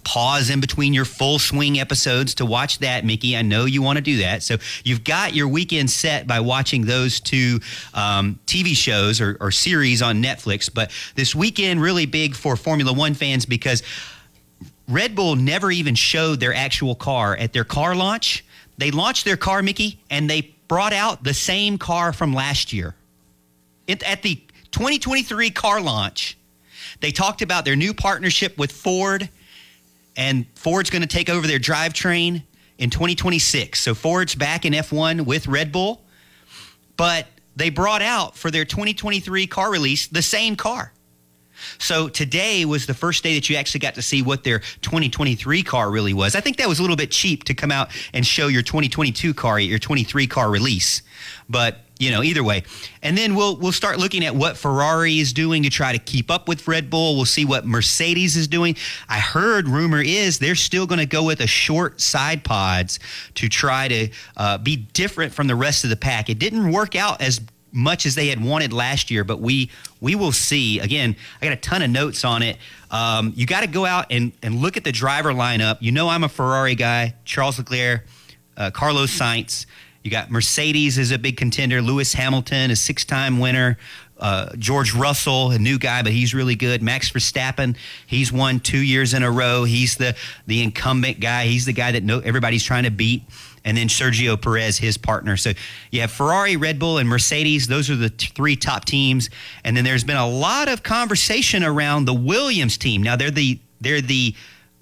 [SPEAKER 19] pause in between your full swing episodes to watch that, Mickey. I know you want to do that. So you've got your weekend set by watching those two um, TV shows or, or series on Netflix. But this weekend, really big for Formula One fans because Red Bull never even showed their actual car at their car launch. They launched their car, Mickey, and they brought out the same car from last year. At the 2023 car launch, they talked about their new partnership with Ford, and Ford's going to take over their drivetrain in 2026. So Ford's back in F1 with Red Bull, but they brought out for their 2023 car release the same car. So today was the first day that you actually got to see what their 2023 car really was. I think that was a little bit cheap to come out and show your 2022 car at your 23 car release. But you know, either way. And then we'll we'll start looking at what Ferrari is doing to try to keep up with Red Bull. We'll see what Mercedes is doing. I heard rumor is they're still going to go with a short side pods to try to uh, be different from the rest of the pack. It didn't work out as much as they had wanted last year, but we we will see. Again, I got a ton of notes on it. Um, you got to go out and, and look at the driver lineup. You know I'm a Ferrari guy. Charles Leclerc, uh, Carlos Sainz. You got Mercedes is a big contender. Lewis Hamilton, a six-time winner. Uh, George Russell, a new guy, but he's really good. Max Verstappen, he's won two years in a row. He's the the incumbent guy. He's the guy that no, everybody's trying to beat. And then Sergio Perez, his partner. So you have Ferrari, Red Bull, and Mercedes. Those are the t- three top teams. And then there's been a lot of conversation around the Williams team. Now they're the they're the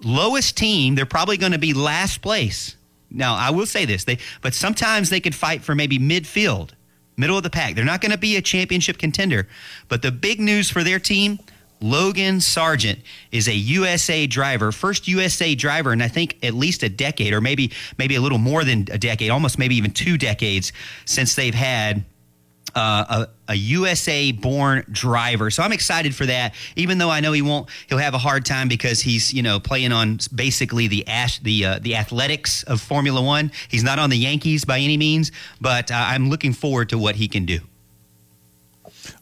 [SPEAKER 19] lowest team. They're probably going to be last place. Now I will say this, they but sometimes they could fight for maybe midfield, middle of the pack. They're not going to be a championship contender. But the big news for their team, Logan Sargeant is a USA driver, first USA driver in I think at least a decade or maybe maybe a little more than a decade, almost maybe even two decades since they've had uh, a, a USA born driver. So I'm excited for that, even though I know he won't, he'll have a hard time because he's, you know, playing on basically the ash, the, uh, the athletics of Formula One. He's not on the Yankees by any means, but uh, I'm looking forward to what he can do.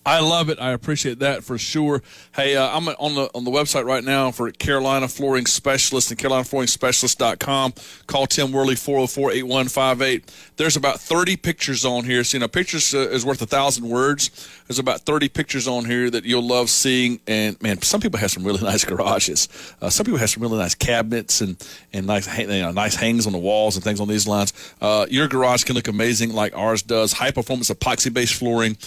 [SPEAKER 9] I love it. I appreciate that for sure. Hey, uh, I'm on the on the website right now for Carolina Flooring Specialist and CarolinaFlooringSpecialist.com. Call Tim Worley 404-8158. There's about 30 pictures on here. You know, pictures uh, is worth a thousand words. There's about 30 pictures on here that you'll love seeing. And man, some people have some really nice garages. Uh, some people have some really nice cabinets and and nice you know, nice hangs on the walls and things on these lines. Uh, your garage can look amazing like ours does. High performance epoxy based flooring.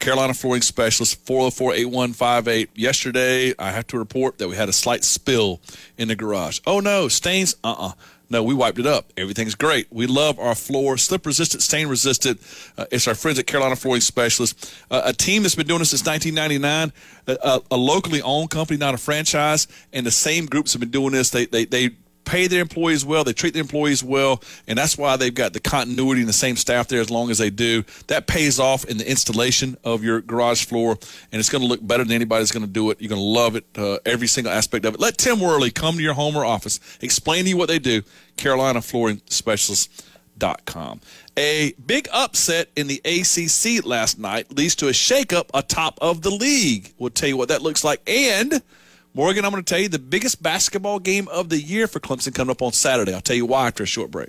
[SPEAKER 9] Carolina Flooring Specialist, 404 8158. Yesterday, I have to report that we had a slight spill in the garage. Oh, no, stains? Uh uh No, we wiped it up. Everything's great. We love our floor, slip resistant, stain resistant. Uh, it's our friends at Carolina Flooring Specialist, uh, a team that's been doing this since 1999, a, a, a locally owned company, not a franchise, and the same groups have been doing this. They, they, they, pay their employees well, they treat their employees well, and that's why they've got the continuity and the same staff there as long as they do. That pays off in the installation of your garage floor, and it's going to look better than anybody's going to do it. You're going to love it, uh, every single aspect of it. Let Tim Worley come to your home or office, explain to you what they do. Carolina Flooring Specialists. Com. A big upset in the ACC last night leads to a shakeup atop of the league. We'll tell you what that looks like. And Morgan, I'm going to tell you the biggest basketball game of the year for Clemson coming up on Saturday. I'll tell you why after a short break.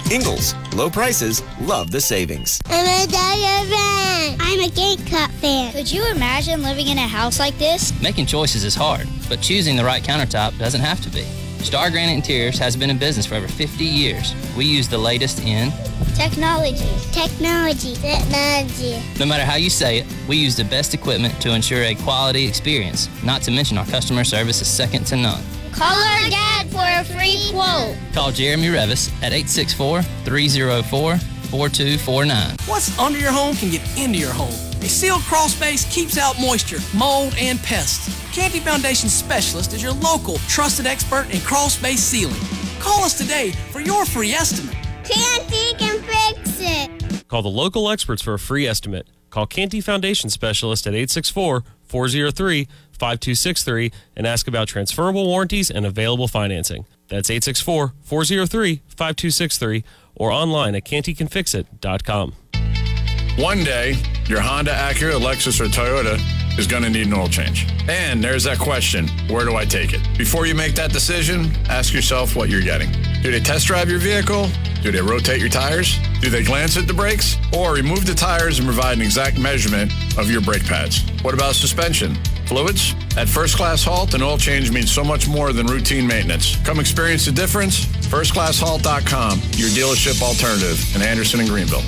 [SPEAKER 21] Ingles, low prices, love the savings.
[SPEAKER 20] I'm a Dyer fan. I'm a Game Cup fan. Could you imagine living in a house like this?
[SPEAKER 22] Making choices is hard, but choosing the right countertop doesn't have to be. Star Granite Interiors has been in business for over 50 years. We use the latest in
[SPEAKER 20] Technology. Technology. Technology.
[SPEAKER 22] No matter how you say it, we use the best equipment to ensure a quality experience, not to mention our customer service is second to none.
[SPEAKER 20] Call our dad for a free quote.
[SPEAKER 22] Call Jeremy Revis at 864 304 4249.
[SPEAKER 13] What's under your home can get into your home. A sealed crawl space keeps out moisture, mold, and pests. Canty Foundation Specialist is your local trusted expert in crawl space sealing. Call us today for your free estimate.
[SPEAKER 20] Canty can fix it.
[SPEAKER 15] Call the local experts for a free estimate. Call Canty Foundation Specialist at 864 403 5263 and ask about transferable warranties and available financing. That's 864 403 5263 or online at cantycanfixit.com.
[SPEAKER 11] One day, your Honda, Acura, Lexus, or Toyota is going to need an oil change. And there's that question where do I take it? Before you make that decision, ask yourself what you're getting. Do they test drive your vehicle? Do they rotate your tires? Do they glance at the brakes? Or remove the tires and provide an exact measurement of your brake pads? What about suspension? Fluids? At First Class Halt, an oil change means so much more than routine maintenance. Come experience the difference. FirstClassHalt.com, your dealership alternative in Anderson and Greenville.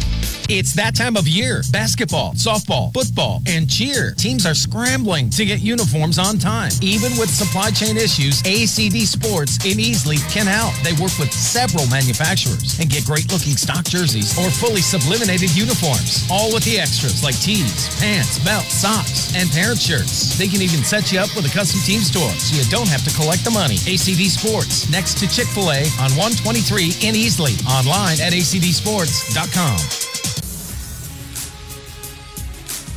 [SPEAKER 23] It's that time of year. Basketball, softball, football, and cheer. Teams are scrambling to get uniforms on time. Even with supply chain issues, ACD Sports in Easley can help. They work with several manufacturers and get great looking stock jerseys or fully subliminated uniforms. All with the extras like tees, pants, belts, socks, and parent shirts. They can even set you up with a custom team store so you don't have to collect the money. ACD Sports, next to Chick fil A on 123 in Easley. Online at acdsports.com.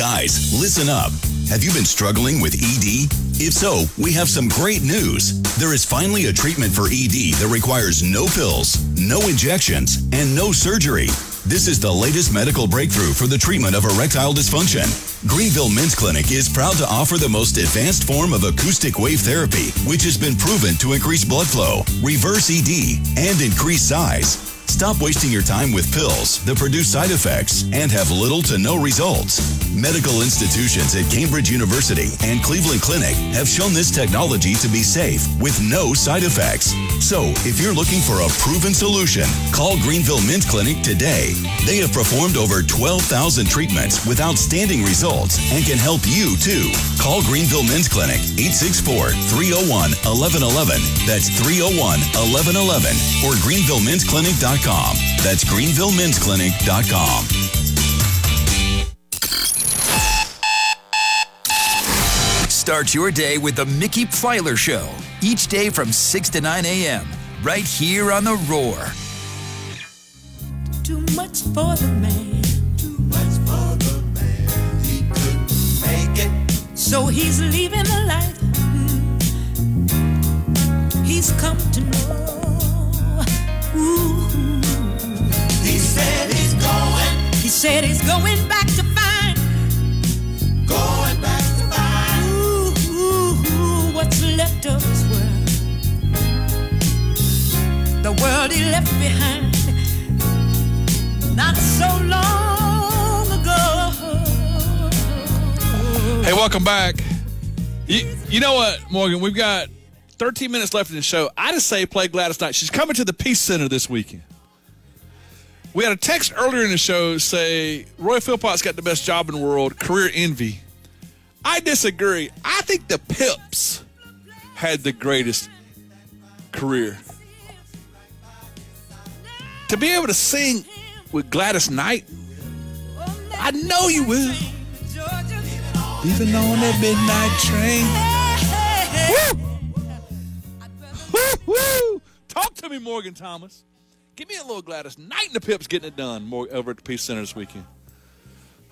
[SPEAKER 24] Guys, listen up. Have you been struggling with ED? If so, we have some great news. There is finally a treatment for ED that requires no pills, no injections, and no surgery. This is the latest medical breakthrough for the treatment of erectile dysfunction. Greenville Men's Clinic is proud to offer the most advanced form of acoustic wave therapy, which has been proven to increase blood flow, reverse ED, and increase size. Stop wasting your time with pills that produce side effects and have little to no results. Medical institutions at Cambridge University and Cleveland Clinic have shown this technology to be safe with no side effects. So, if you're looking for a proven solution, call Greenville Men's Clinic today. They have performed over 12,000 treatments with outstanding results and can help you too. Call Greenville Men's Clinic 864 301 1111. That's 301 1111 or greenvillemensclinic.com. That's greenvillemensclinic.com.
[SPEAKER 6] Start your day with the Mickey Plyler Show. Each day from 6 to 9 a.m. Right here on The Roar.
[SPEAKER 25] Too much for the man. Too much for the man. He couldn't make it. So he's leaving the life he's come to know. Ooh. He said he's going. He said he's going back to find. Going back to find. Ooh, ooh, ooh, what's left of his world. The world he left behind. Not so long ago.
[SPEAKER 9] Hey, welcome back. You, you know what, Morgan? We've got 13 minutes left in the show. I just say play Gladys Knight. She's coming to the Peace Center this weekend. We had a text earlier in the show say Roy Philpott's got the best job in the world, career envy. I disagree. I think the Pips had the greatest career. To be able to sing with Gladys Knight, I know you will. Even on that midnight train. Woo! Woo! Woo! Talk to me, Morgan Thomas. Give me a little Gladys Knight and the Pips getting it done more over at the Peace Center this weekend.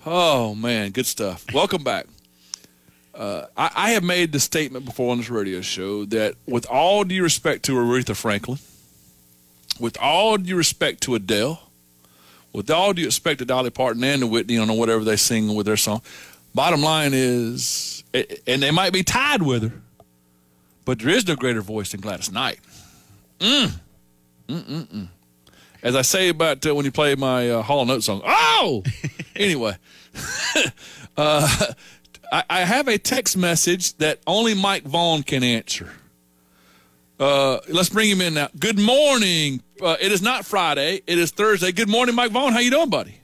[SPEAKER 9] Oh man, good stuff. Welcome back. Uh, I, I have made the statement before on this radio show that, with all due respect to Aretha Franklin, with all due respect to Adele, with all due respect to Dolly Parton and the Whitney on whatever they sing with their song, bottom line is, and they might be tied with her, but there is no greater voice than Gladys Knight. Mm. Mm-mm-mm. As I say about uh, when you play my uh, Hall & Oates song. Oh! anyway. uh, I, I, have a text message that only Mike Vaughn can answer. Uh, let's bring him in now. Good morning. Uh, it is not Friday. It is Thursday. Good morning, Mike Vaughn. How you doing, buddy?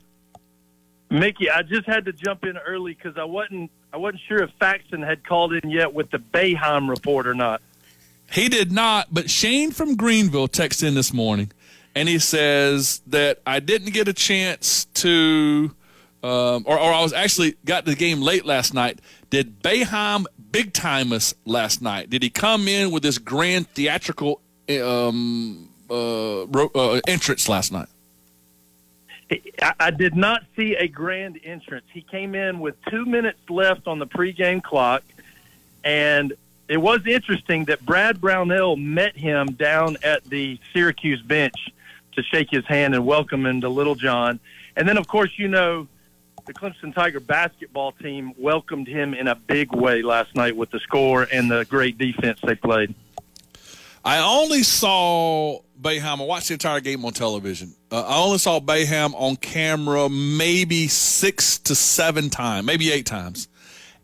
[SPEAKER 26] Mickey, I just had to jump in early because I wasn't I wasn't sure if Faxon had called in yet with the Boeheim report or not.
[SPEAKER 9] He did not, but Shane from Greenville texted in this morning, and he says that I didn't get a chance to, um, or, or I was actually got the game late last night. Did Boeheim big time us last night? Did he come in with this grand theatrical um, uh, uh, entrance last night?
[SPEAKER 26] I did not see a grand entrance. He came in with two minutes left on the pregame clock, and it was interesting that Brad Brownell met him down at the Syracuse bench to shake his hand and welcome him to Littlejohn. And then, of course, you know, the Clemson Tiger basketball team welcomed him in a big way last night with the score and the great defense they played.
[SPEAKER 9] I only saw Boeheim. I watched the entire game on television. Uh, I only saw Boeheim on camera maybe six to seven times, maybe eight times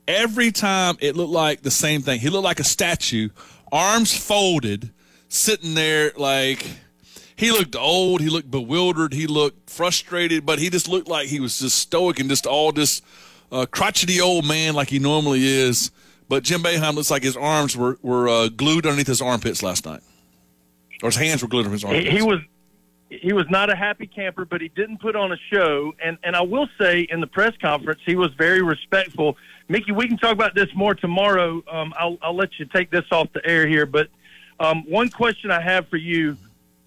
[SPEAKER 9] every time it looked like the same thing. He looked like a statue, arms folded, sitting there like he looked old, he looked bewildered, he looked frustrated, but he just looked like he was just stoic and just all this uh, crotchety old man like he normally is. But Jim Boeheim looks like his arms were were uh, glued underneath his armpits last night, or his hands were glued underneath his armpits.
[SPEAKER 26] He, he was he was not a happy camper, but he didn't put on a show. And and I will say, in the press conference, he was very respectful Mickey, we can talk about this more tomorrow. Um, I'll, I'll let you take this off the air here. But um, one question I have for you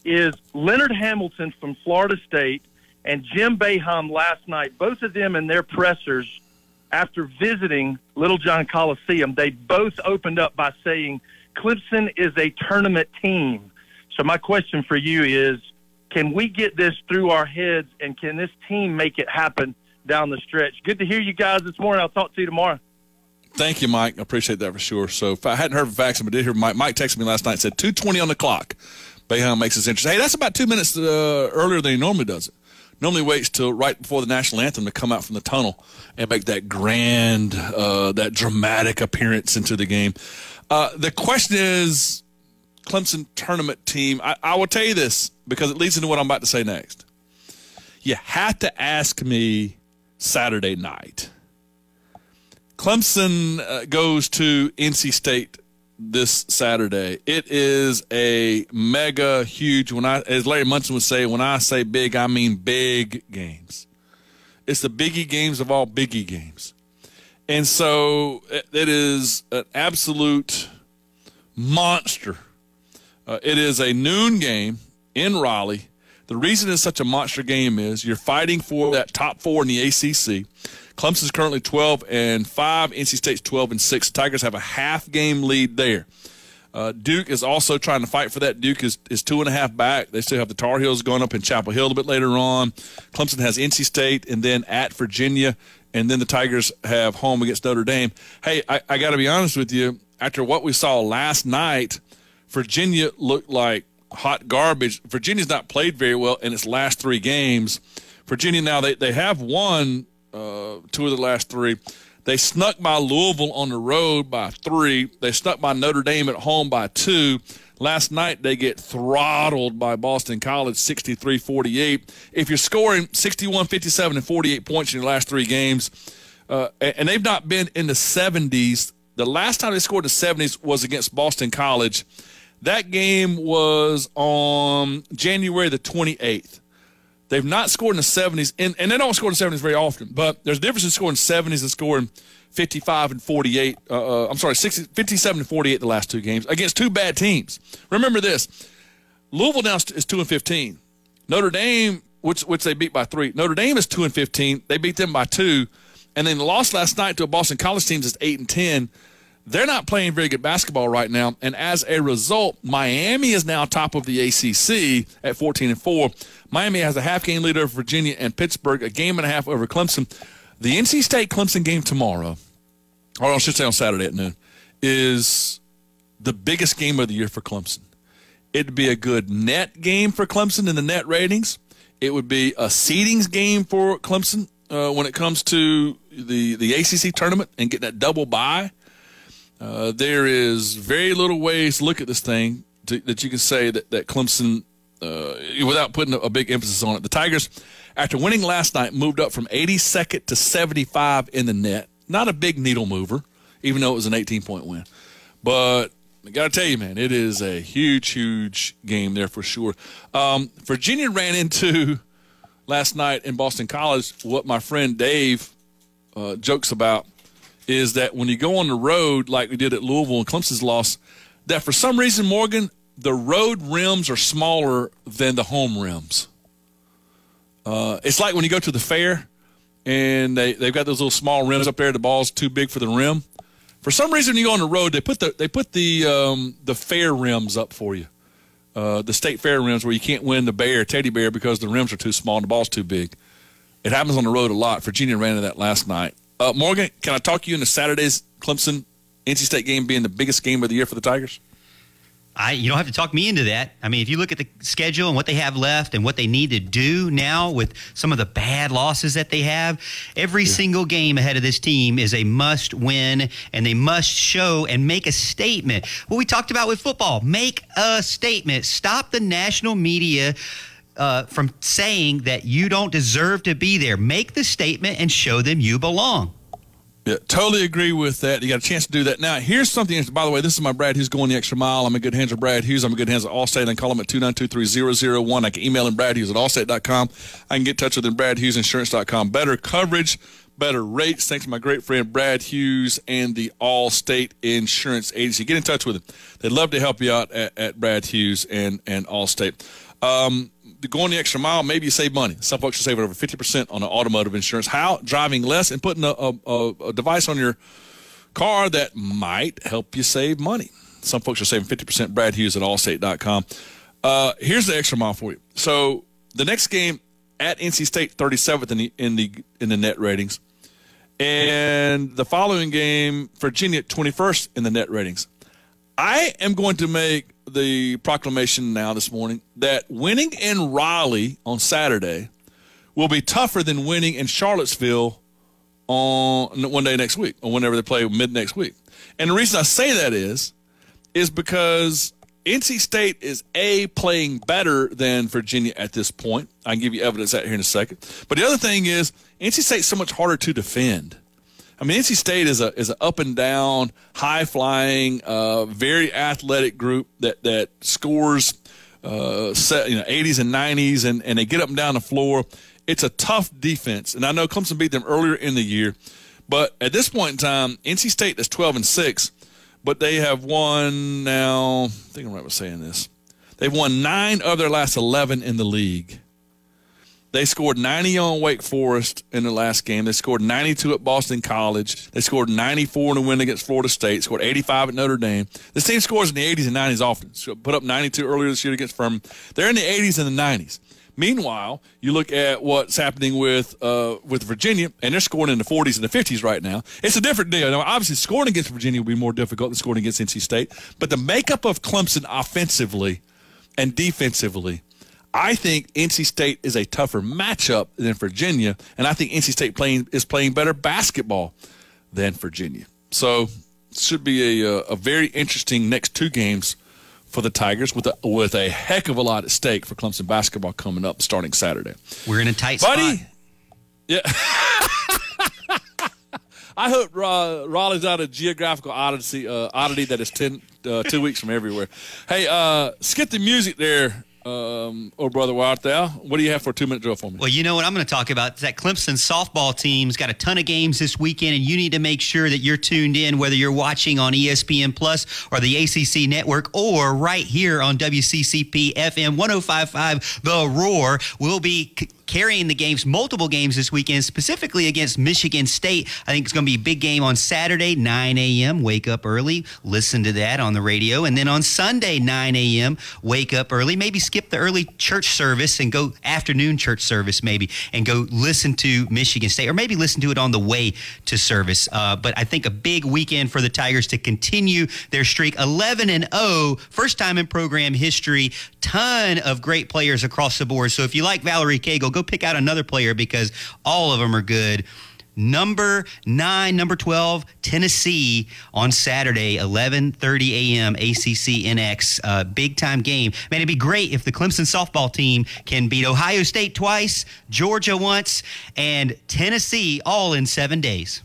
[SPEAKER 26] is Leonard Hamilton from Florida State and Jim Boeheim last night, both of them in their pressers after visiting Littlejohn Coliseum, they both opened up by saying Clemson is a tournament team. So my question for you is, can we get this through our heads and can this team make it happen down the stretch. Good to hear you guys this morning. I'll talk to you tomorrow.
[SPEAKER 9] Thank you, Mike. I appreciate that for sure. So if I hadn't heard from Faxon, but did hear Mike, Mike texted me last night and said 220 on the clock. Boeheim makes his entrance. Hey, that's about two minutes uh, earlier than he normally does it. Normally waits till right before the national anthem to come out from the tunnel and make that grand, uh, that dramatic appearance into the game. Uh, the question is, Clemson tournament team. I, I will tell you this because it leads into what I'm about to say next. You have to ask me Saturday night. Clemson uh, goes to NC State this Saturday. It is a mega huge. When I, as Larry Munson would say, when I say big, I mean big games. It's the biggie games of all biggie games, and so it is an absolute monster. Uh, it is a noon game in Raleigh. The reason it's such a monster game is you're fighting for that top four in the ACC. Clemson's currently 12 and 5. NC State's 12 and 6. Tigers have a half game lead there. Uh, Duke is also trying to fight for that. Duke is, is two and a half back. They still have the Tar Heels going up in Chapel Hill a bit later on. Clemson has NC State and then at Virginia, and then the Tigers have home against Notre Dame. Hey, I, I got to be honest with you. After what we saw last night, Virginia looked like hot garbage. Virginia's not played very well in its last three games. Virginia now they, they have won uh, two of the last three. They snuck by Louisville on the road by three. They snuck by Notre Dame at home by two. Last night they get throttled by Boston College 63-48. If you're scoring 61, 57, and 48 points in your last three games, uh, and they've not been in the 70s. The last time they scored in the 70s was against Boston College that game was on January the 28th. They've not scored in the 70s, and, and they don't score in the 70s very often, but there's a difference in scoring 70s and scoring 55 and 48. Uh, uh, I'm sorry, 60, 57 and 48 the last two games against two bad teams. Remember this Louisville now is 2 and 15. Notre Dame, which which they beat by three. Notre Dame is two and fifteen. They beat them by two, and then lost last night to a Boston College team that's eight and ten. They're not playing very good basketball right now, and as a result, Miami is now top of the ACC at fourteen and four. Miami has a half game lead over Virginia and Pittsburgh, a game and a half over Clemson. The NC State Clemson game tomorrow, or I should say on Saturday at noon, is the biggest game of the year for Clemson. It'd be a good net game for Clemson in the net ratings. It would be a seedings game for Clemson uh, when it comes to the the ACC tournament and getting that double bye. Uh, there is very little ways to look at this thing to, that you can say that that Clemson, uh, without putting a, a big emphasis on it, the Tigers, after winning last night, moved up from 82nd to 75 in the net. Not a big needle mover, even though it was an 18 point win, but I got to tell you, man, it is a huge, huge game there for sure. Um, Virginia ran into last night in Boston College what my friend Dave uh, jokes about is that when you go on the road like we did at Louisville and Clemson's loss, that for some reason, Morgan, the road rims are smaller than the home rims. Uh, it's like when you go to the fair and they, they've got those little small rims up there, the ball's too big for the rim. For some reason, when you go on the road, they put the they put the um, the fair rims up for you, uh, the state fair rims where you can't win the bear teddy bear because the rims are too small and the ball's too big. It happens on the road a lot. Virginia ran into that last night. Uh, Morgan, can I talk you into Saturday's Clemson NC State game being the biggest game of the year for the Tigers?
[SPEAKER 19] I you don't have to talk me into that. I mean, if you look at the schedule and what they have left and what they need to do now with some of the bad losses that they have, every yeah. single game ahead of this team is a must win and they must show and make a statement. What we talked about with football, make a statement. Stop the national media uh, from saying that you don't deserve to be there. Make the statement and show them you belong.
[SPEAKER 9] Yeah, totally agree with that. You got a chance to do that. Now, here's something. By the way, this is my Brad Hughes going the extra mile. I'm a good hands of Brad Hughes. I'm a good hands of Allstate. I call him at 2923001. I can email him Brad Hughes at allstate.com. I can get in touch with him, bradhughesinsurance.com. Better coverage, better rates. Thanks to my great friend Brad Hughes and the Allstate Insurance Agency. Get in touch with them. They'd love to help you out at, at Brad Hughes and, and Allstate. Um, going the extra mile, maybe you save money. Some folks are saving over 50% on automotive insurance. How? Driving less and putting a, a, a, device on your car that might help you save money. Some folks are saving 50%. Brad Hughes at allstate.com. Uh, here's the extra mile for you. So the next game at NC State, 37th in the, in the, in the net ratings. And the following game, Virginia, 21st in the net ratings. I am going to make the proclamation now this morning that winning in Raleigh on Saturday will be tougher than winning in Charlottesville on one day next week or whenever they play mid next week. And the reason I say that is, is because NC State is a playing better than Virginia at this point. I can give you evidence out here in a second. But the other thing is, NC State's so much harder to defend. I mean, NC State is a is an up and down, high flying, uh, very athletic group that that scores, uh, set, you know, 80s and 90s, and and they get up and down the floor. It's a tough defense, and I know Clemson beat them earlier in the year, but at this point in time, NC State is 12 and six, but they have won now. I think I'm right with saying this. They've won nine of their last 11 in the league. They scored 90 on Wake Forest in the last game. They scored 92 at Boston College. They scored 94 in a win against Florida State. Scored 85 at Notre Dame. This team scores in the 80s and 90s often. So put up 92 earlier this year against Furman. They're in the 80s and the 90s. Meanwhile, you look at what's happening with uh, with Virginia, and they're scoring in the 40s and the 50s right now. It's a different deal. Now, obviously, scoring against Virginia will be more difficult than scoring against NC State, but the makeup of Clemson offensively and defensively I think NC State is a tougher matchup than Virginia, and I think NC State playing is playing better basketball than Virginia. So should be a, a very interesting next two games for the Tigers with a, with a heck of a lot at stake for Clemson basketball coming up starting Saturday.
[SPEAKER 19] We're in a tight
[SPEAKER 9] Buddy,
[SPEAKER 19] spot.
[SPEAKER 9] Yeah. I hope uh, Raleigh's out a geographical oddity, uh, oddity that is ten, uh, two weeks from everywhere. Hey, uh, skip the music there um, or brother art thou? What do you have for a two minute drill for me?
[SPEAKER 19] Well, you know what I'm going to talk about? is That Clemson softball team's got a ton of games this weekend, and you need to make sure that you're tuned in, whether you're watching on ESPN Plus or the ACC Network, or right here on WCCP FM 105.5 The Roar. We'll be c- carrying the games, multiple games this weekend, specifically against Michigan State. I think it's going to be a big game on Saturday, 9 a.m. Wake up early, listen to that on the radio, and then on Sunday, 9 a.m. Wake up early, maybe skip the early church service and go afternoon church service, maybe, and go listen to Michigan State, or maybe listen to it on the way to service. Uh, but I think a big weekend for the Tigers to continue their streak, 11 and 0, first time in program history. Ton of great players across the board. So if you like Valerie Cagle, go pick out another player because all of them are good. Number nine, number 12, Tennessee on Saturday, 11.30 a.m., ACC NX. Uh, big time game. Man, it'd be great if the Clemson softball team can beat Ohio State twice, Georgia once, and Tennessee all in seven days.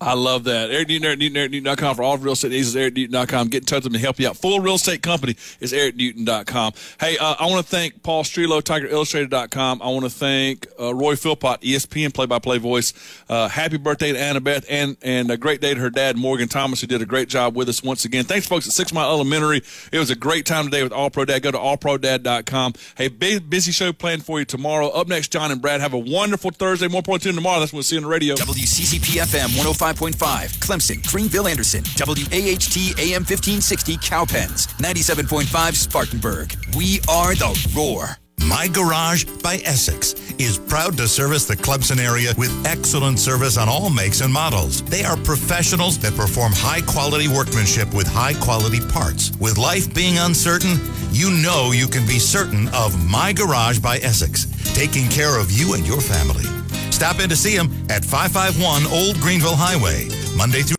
[SPEAKER 9] I love that. Eric Newton, Eric Newton, EricNewton.com for all real estate needs is EricNewton.com. Get in touch with them to help you out. Full real estate company is EricNewton.com. Hey, uh, I want to thank Paul Strelow, TigerIllustrated.com. I want to thank uh, Roy Philpott, ESPN play-by-play voice. Uh, happy birthday to Annabeth and, and a great day to her dad, Morgan Thomas, who did a great job with us once again. Thanks, folks, at Six Mile Elementary. It was a great time today with All Pro Dad. Go to allprodad.com. Hey, big, busy show planned for you tomorrow. Up next, John and Brad. Have a wonderful Thursday. More important tomorrow. That's when we'll see on the radio.
[SPEAKER 6] WCCP FM 105.5, Clemson, Greenville, Anderson, WAHT AM 1560, Cowpens, 97.5, Spartanburg. We are the Roar.
[SPEAKER 27] My Garage by Essex is proud to service the Clemson area with excellent service on all makes and models. They are professionals that perform high quality workmanship with high quality parts. With life being uncertain, you know you can be certain of My Garage by Essex, taking care of you and your family. Stop in to see him at 551 Old Greenville Highway, Monday through